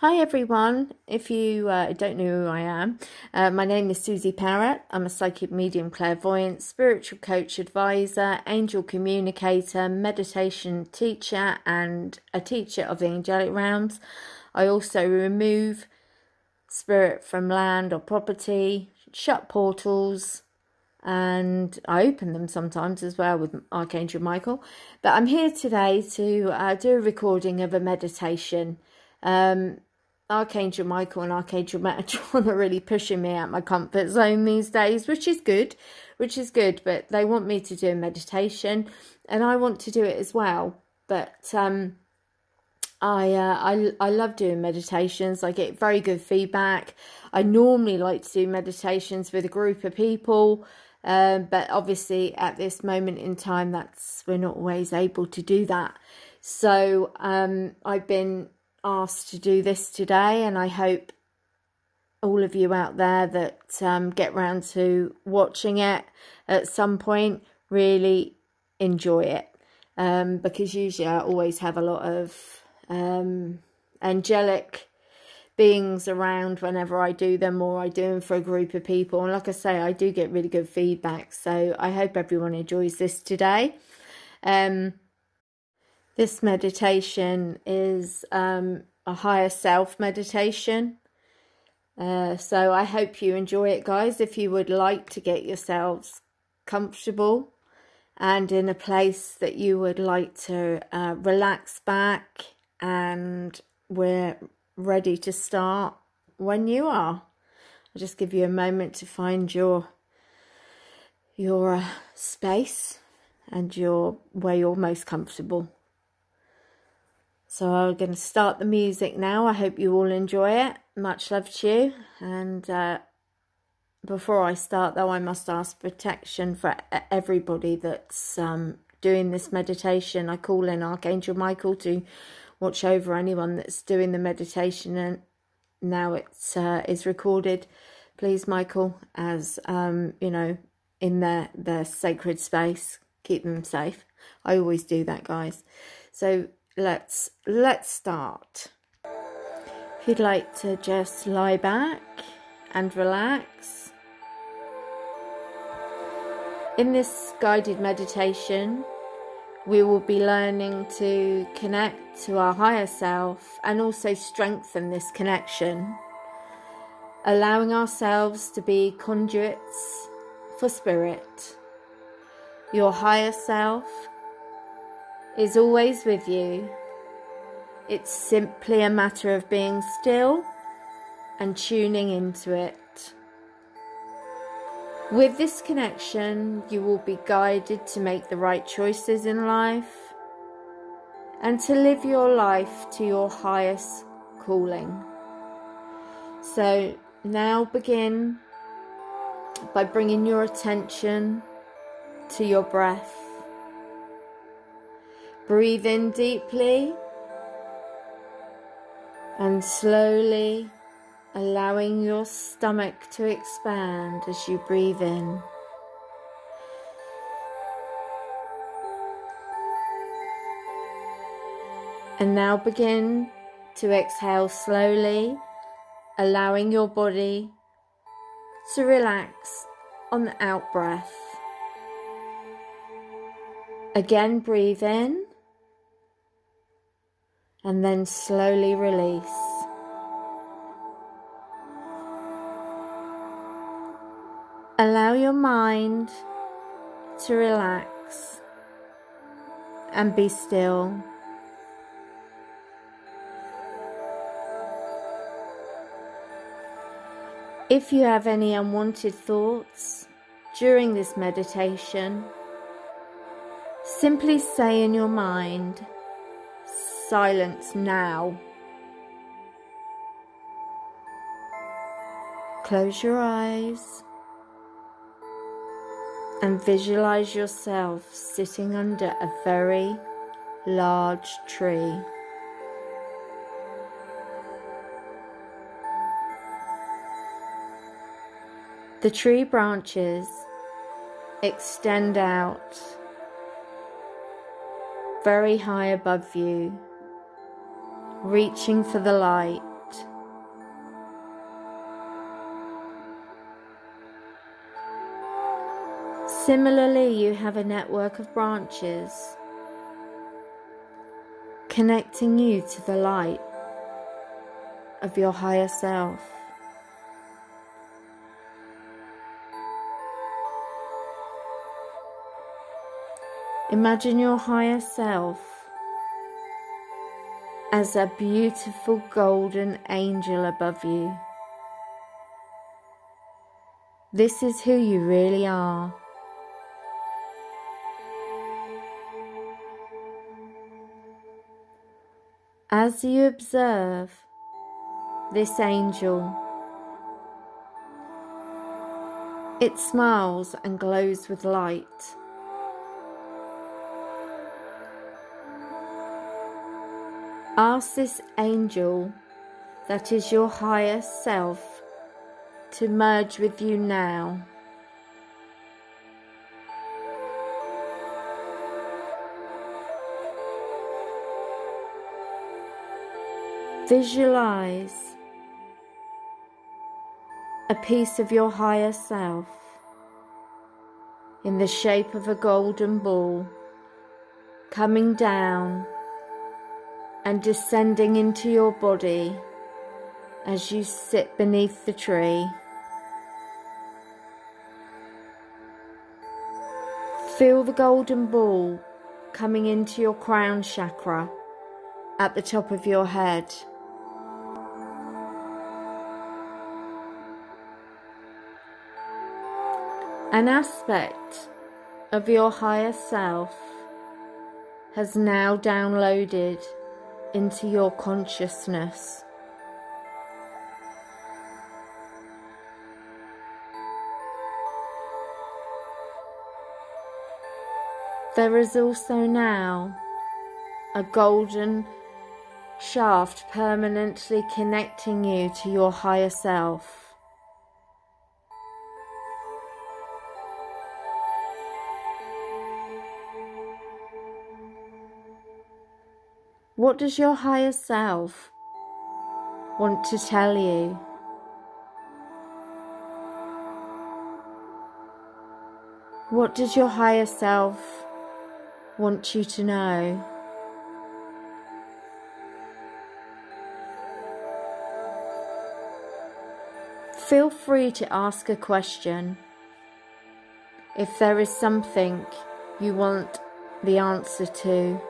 Hi everyone. If you uh, don't know who I am, uh, my name is Susie Parrott. I'm a psychic medium, clairvoyant, spiritual coach, advisor, angel communicator, meditation teacher, and a teacher of the angelic realms. I also remove spirit from land or property, shut portals, and I open them sometimes as well with Archangel Michael. But I'm here today to uh, do a recording of a meditation. Um, Archangel Michael and Archangel Metatron are really pushing me out my comfort zone these days, which is good, which is good. But they want me to do a meditation, and I want to do it as well. But um, I uh, I I love doing meditations. I get very good feedback. I normally like to do meditations with a group of people. Um, but obviously, at this moment in time, that's we're not always able to do that. So um, I've been asked to do this today, and I hope all of you out there that um, get round to watching it at some point really enjoy it um, because usually I always have a lot of um, angelic beings around whenever I do them or I do them for a group of people. And like I say, I do get really good feedback. So I hope everyone enjoys this today. This meditation is um, a higher self meditation. Uh, so I hope you enjoy it, guys. If you would like to get yourselves comfortable and in a place that you would like to uh, relax back and we're ready to start when you are. I'll just give you a moment to find your your uh, space and your where you're most comfortable. So I'm going to start the music now. I hope you all enjoy it. Much love to you. And uh, before I start, though, I must ask protection for everybody that's um, doing this meditation. I call in Archangel Michael to watch over anyone that's doing the meditation. And now it's uh, is recorded. Please, Michael, as um, you know, in their their sacred space, keep them safe. I always do that, guys. So let's let's start. If you'd like to just lie back and relax. In this guided meditation, we will be learning to connect to our higher self and also strengthen this connection, allowing ourselves to be conduits for spirit. Your higher self is always with you. It's simply a matter of being still and tuning into it. With this connection, you will be guided to make the right choices in life and to live your life to your highest calling. So now begin by bringing your attention to your breath. Breathe in deeply and slowly allowing your stomach to expand as you breathe in. And now begin to exhale slowly, allowing your body to relax on the out breath. Again, breathe in and then slowly release. Allow your mind to relax and be still. If you have any unwanted thoughts during this meditation, simply say in your mind, silence now. Close your eyes and visualize yourself sitting under a very large tree. The tree branches extend out very high above you reaching for the light. Similarly, you have a network of branches connecting you to the light of your higher self. Imagine your higher self as a beautiful golden angel above you. This is who you really are. As you observe this angel, it smiles and glows with light. Ask this angel that is your higher self to merge with you now. Visualize a piece of your higher self in the shape of a golden ball coming down and descending into your body as you sit beneath the tree. Feel the golden ball coming into your crown chakra at the top of your head. An aspect of your higher self has now downloaded into your consciousness. There is also now a golden shaft permanently connecting you to your higher self. What does your higher self want to tell you? What does your higher self want you to know? Feel free to ask a question if there is something you want the answer to.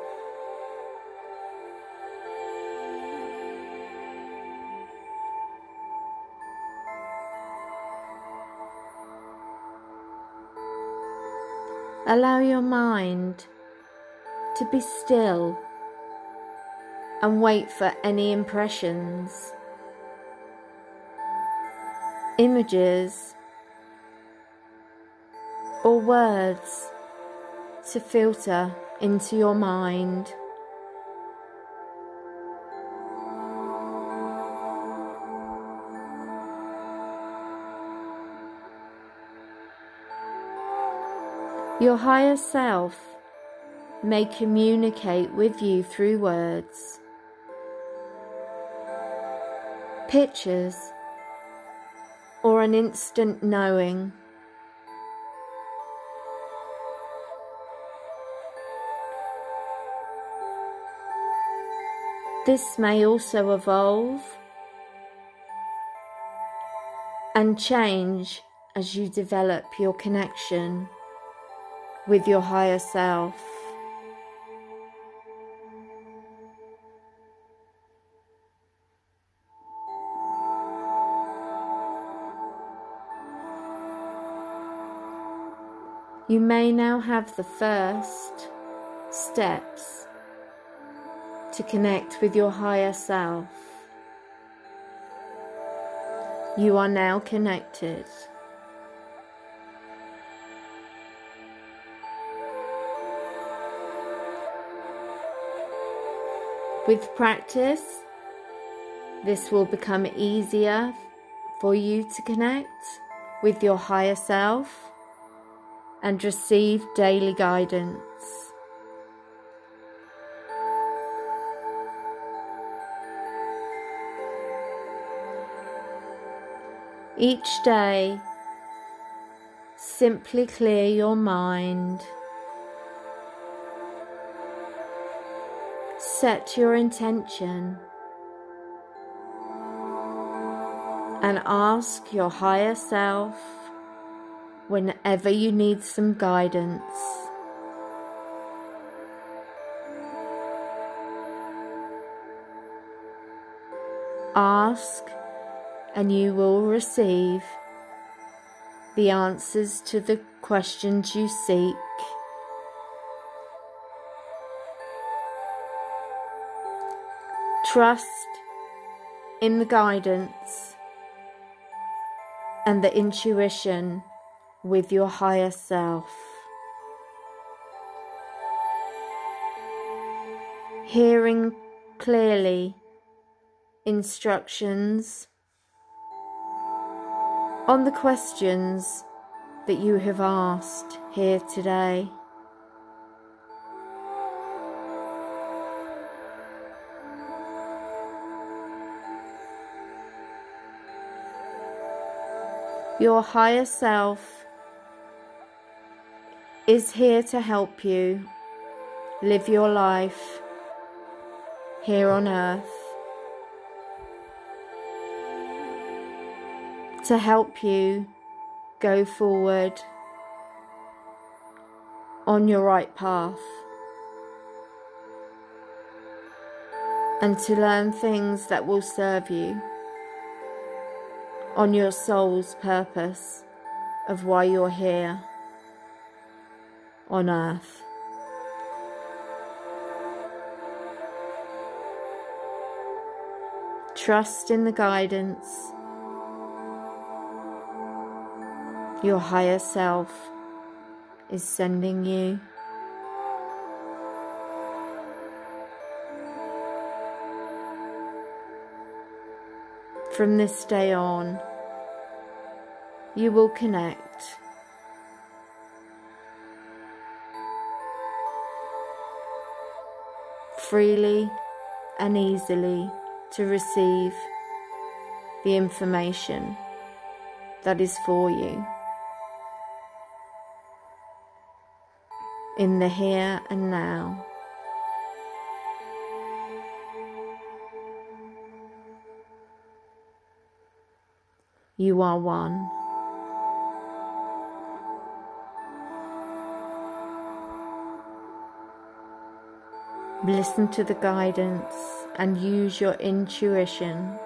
Allow your mind to be still and wait for any impressions, images, or words to filter into your mind. Your higher self may communicate with you through words, pictures, or an instant knowing. This may also evolve and change as you develop your connection with your higher self. You may now have the first steps to connect with your higher self. You are now connected. With practice, this will become easier for you to connect with your higher self and receive daily guidance. Each day, simply clear your mind. Set your intention and ask your higher self whenever you need some guidance. Ask and you will receive the answers to the questions you seek. Trust in the guidance and the intuition with your higher self. Hearing clearly instructions on the questions that you have asked here today. Your higher self is here to help you live your life here on earth. To help you go forward on your right path. And to learn things that will serve you on your soul's purpose of why you're here on earth. Trust in the guidance your higher self is sending you. From this day on, you will connect freely and easily to receive the information that is for you in the here and now. You are one. Listen to the guidance and use your intuition.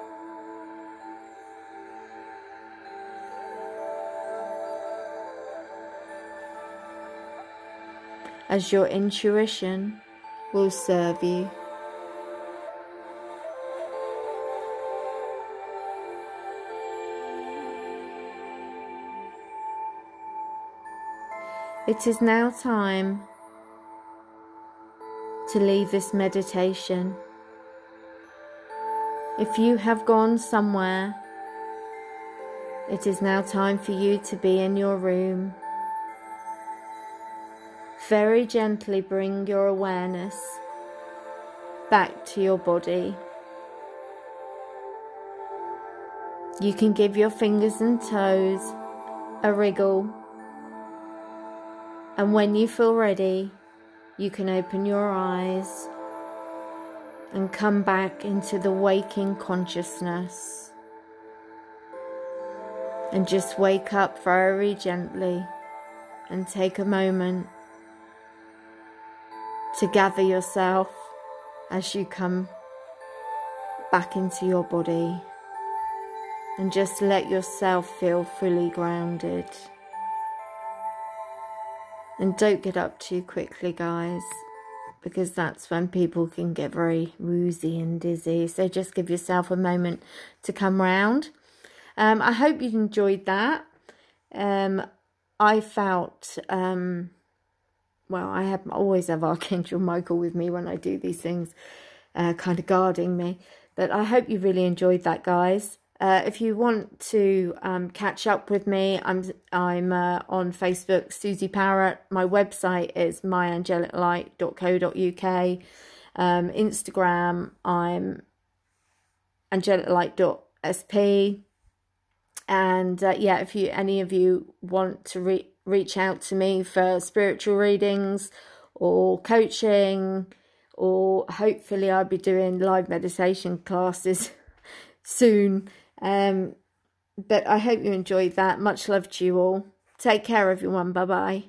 As your intuition will serve you. It is now time to leave this meditation. If you have gone somewhere, it is now time for you to be in your room. Very gently bring your awareness back to your body. You can give your fingers and toes a wriggle, and when you feel ready, you can open your eyes and come back into the waking consciousness. And just wake up very gently and take a moment to gather yourself as you come back into your body and just let yourself feel fully grounded. And don't get up too quickly, guys, because that's when people can get very woozy and dizzy. So just give yourself a moment to come round. Um, I hope you enjoyed that. Um, I felt, um, well, I have always have Archangel Michael with me when I do these things, uh, kind of guarding me. But I hope you really enjoyed that, guys. Uh, if you want to um, catch up with me, I'm I'm uh, on Facebook, Susie Parrott. My website is myangeliclight.co.uk. Um, Instagram, I'm angeliclight.sp. And uh, yeah, if you any of you want to re reach out to me for spiritual readings or coaching, or hopefully, I'll be doing live meditation classes soon. Um, but I hope you enjoyed that. Much love to you all. Take care, everyone. Bye bye.